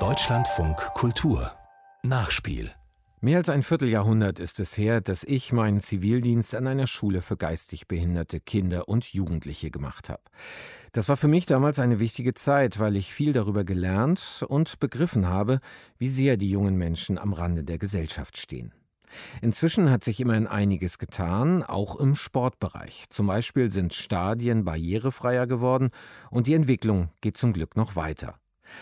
Deutschlandfunk Kultur Nachspiel Mehr als ein Vierteljahrhundert ist es her, dass ich meinen Zivildienst an einer Schule für geistig behinderte Kinder und Jugendliche gemacht habe. Das war für mich damals eine wichtige Zeit, weil ich viel darüber gelernt und begriffen habe, wie sehr die jungen Menschen am Rande der Gesellschaft stehen. Inzwischen hat sich immerhin einiges getan, auch im Sportbereich. Zum Beispiel sind Stadien barrierefreier geworden und die Entwicklung geht zum Glück noch weiter.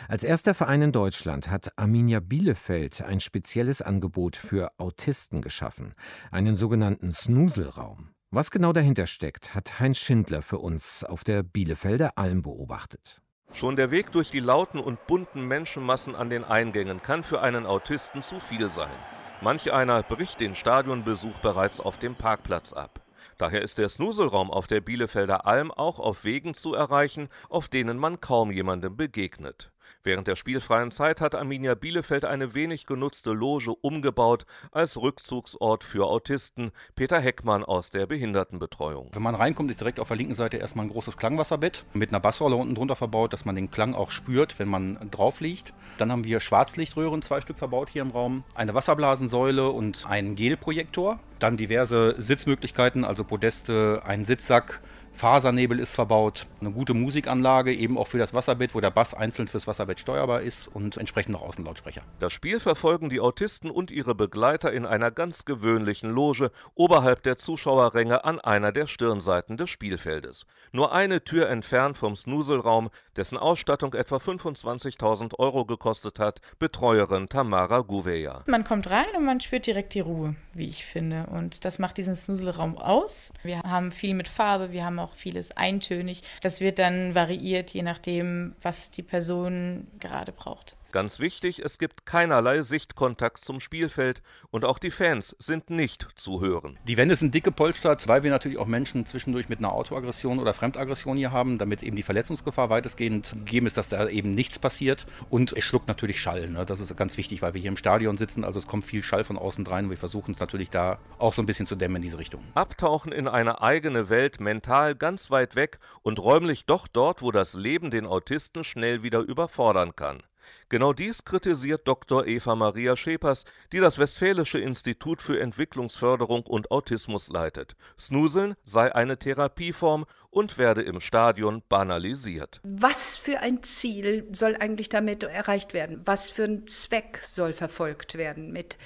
Als erster Verein in Deutschland hat Arminia Bielefeld ein spezielles Angebot für Autisten geschaffen, einen sogenannten Snuselraum. Was genau dahinter steckt, hat Heinz Schindler für uns auf der Bielefelder Alm beobachtet. Schon der Weg durch die lauten und bunten Menschenmassen an den Eingängen kann für einen Autisten zu viel sein. Manch einer bricht den Stadionbesuch bereits auf dem Parkplatz ab. Daher ist der Snuselraum auf der Bielefelder Alm auch auf Wegen zu erreichen, auf denen man kaum jemandem begegnet. Während der spielfreien Zeit hat Arminia Bielefeld eine wenig genutzte Loge umgebaut als Rückzugsort für Autisten. Peter Heckmann aus der Behindertenbetreuung. Wenn man reinkommt, ist direkt auf der linken Seite erstmal ein großes Klangwasserbett mit einer Bassrolle unten drunter verbaut, dass man den Klang auch spürt, wenn man drauf liegt. Dann haben wir Schwarzlichtröhren, zwei Stück verbaut hier im Raum, eine Wasserblasensäule und einen Gelprojektor. Dann diverse Sitzmöglichkeiten, also Podeste, einen Sitzsack, Fasernebel ist verbaut, eine gute Musikanlage, eben auch für das Wasserbett, wo der Bass einzeln fürs Wasserbett steuerbar ist und entsprechend noch Außenlautsprecher. Das Spiel verfolgen die Autisten und ihre Begleiter in einer ganz gewöhnlichen Loge oberhalb der Zuschauerränge an einer der Stirnseiten des Spielfeldes. Nur eine Tür entfernt vom Snuselraum, dessen Ausstattung etwa 25.000 Euro gekostet hat, Betreuerin Tamara Gouveia. Man kommt rein und man spürt direkt die Ruhe, wie ich finde. Und das macht diesen Snuselraum aus. Wir haben viel mit Farbe, wir haben auch vieles eintönig. Das wird dann variiert, je nachdem, was die Person gerade braucht. Ganz wichtig, es gibt keinerlei Sichtkontakt zum Spielfeld und auch die Fans sind nicht zu hören. Die Wände sind dick gepolstert, weil wir natürlich auch Menschen zwischendurch mit einer Autoaggression oder Fremdaggression hier haben, damit eben die Verletzungsgefahr weitestgehend gegeben ist, dass da eben nichts passiert. Und es schluckt natürlich Schall. Ne? Das ist ganz wichtig, weil wir hier im Stadion sitzen, also es kommt viel Schall von außen rein und wir versuchen es natürlich da auch so ein bisschen zu dämmen in diese Richtung. Abtauchen in eine eigene Welt, mental ganz weit weg und räumlich doch dort, wo das Leben den Autisten schnell wieder überfordern kann. Genau dies kritisiert Dr. Eva Maria Schepers, die das Westfälische Institut für Entwicklungsförderung und Autismus leitet. Snuseln sei eine Therapieform und werde im Stadion banalisiert. Was für ein Ziel soll eigentlich damit erreicht werden? Was für ein Zweck soll verfolgt werden mit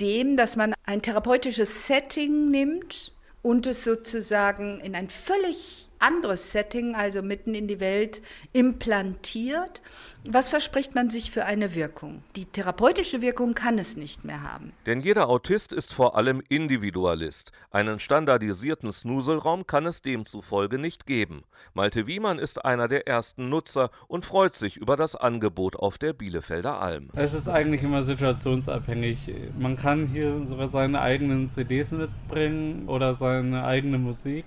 dem, dass man ein therapeutisches Setting nimmt und es sozusagen in ein völlig anderes Setting, also mitten in die Welt, implantiert. Was verspricht man sich für eine Wirkung? Die therapeutische Wirkung kann es nicht mehr haben. Denn jeder Autist ist vor allem Individualist. Einen standardisierten Snuselraum kann es demzufolge nicht geben. Malte Wiemann ist einer der ersten Nutzer und freut sich über das Angebot auf der Bielefelder Alm. Es ist eigentlich immer situationsabhängig. Man kann hier sogar seine eigenen CDs mitbringen oder seine eigene Musik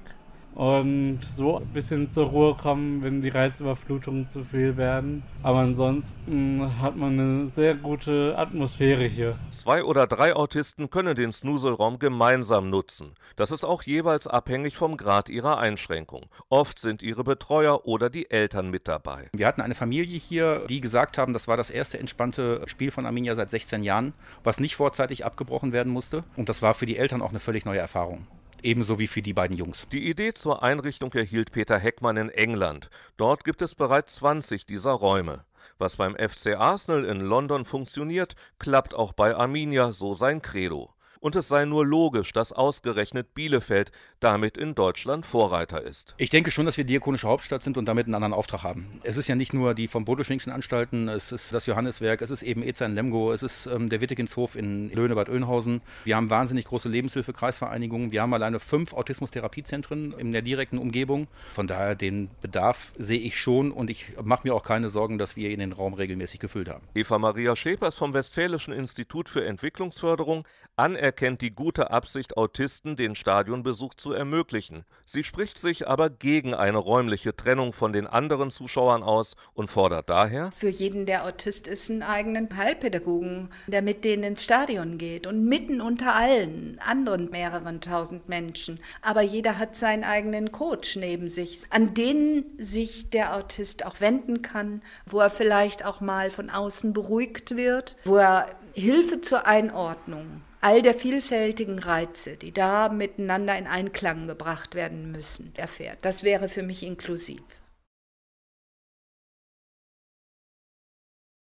und so ein bisschen zur Ruhe kommen, wenn die Reizüberflutungen zu viel werden. Aber ansonsten hat man eine sehr gute Atmosphäre hier. Zwei oder drei Autisten können den Snuselraum gemeinsam nutzen. Das ist auch jeweils abhängig vom Grad ihrer Einschränkung. Oft sind ihre Betreuer oder die Eltern mit dabei. Wir hatten eine Familie hier, die gesagt haben, das war das erste entspannte Spiel von Arminia seit 16 Jahren, was nicht vorzeitig abgebrochen werden musste. Und das war für die Eltern auch eine völlig neue Erfahrung ebenso wie für die beiden Jungs. Die Idee zur Einrichtung erhielt Peter Heckmann in England. Dort gibt es bereits 20 dieser Räume. Was beim FC Arsenal in London funktioniert, klappt auch bei Arminia, so sein Credo und es sei nur logisch, dass ausgerechnet Bielefeld damit in Deutschland Vorreiter ist. Ich denke schon, dass wir diakonische Hauptstadt sind und damit einen anderen Auftrag haben. Es ist ja nicht nur die vom Bodoschwingschen Anstalten, es ist das Johanneswerk, es ist eben Eza in Lemgo, es ist ähm, der Wittekinshof in Löhnebad Oeynhausen. Wir haben wahnsinnig große Lebenshilfe-Kreisvereinigungen. Wir haben alleine fünf Autismus-Therapiezentren in der direkten Umgebung. Von daher den Bedarf sehe ich schon und ich mache mir auch keine Sorgen, dass wir in den Raum regelmäßig gefüllt haben. Eva Maria Schepers vom Westfälischen Institut für Entwicklungsförderung anerkennt anerkennt die gute Absicht, Autisten den Stadionbesuch zu ermöglichen. Sie spricht sich aber gegen eine räumliche Trennung von den anderen Zuschauern aus und fordert daher, für jeden, der Autist ist, einen eigenen Heilpädagogen, der mit denen ins Stadion geht und mitten unter allen anderen mehreren tausend Menschen. Aber jeder hat seinen eigenen Coach neben sich, an den sich der Autist auch wenden kann, wo er vielleicht auch mal von außen beruhigt wird, wo er Hilfe zur Einordnung all der vielfältigen Reize, die da miteinander in Einklang gebracht werden müssen, erfährt. Das wäre für mich inklusiv.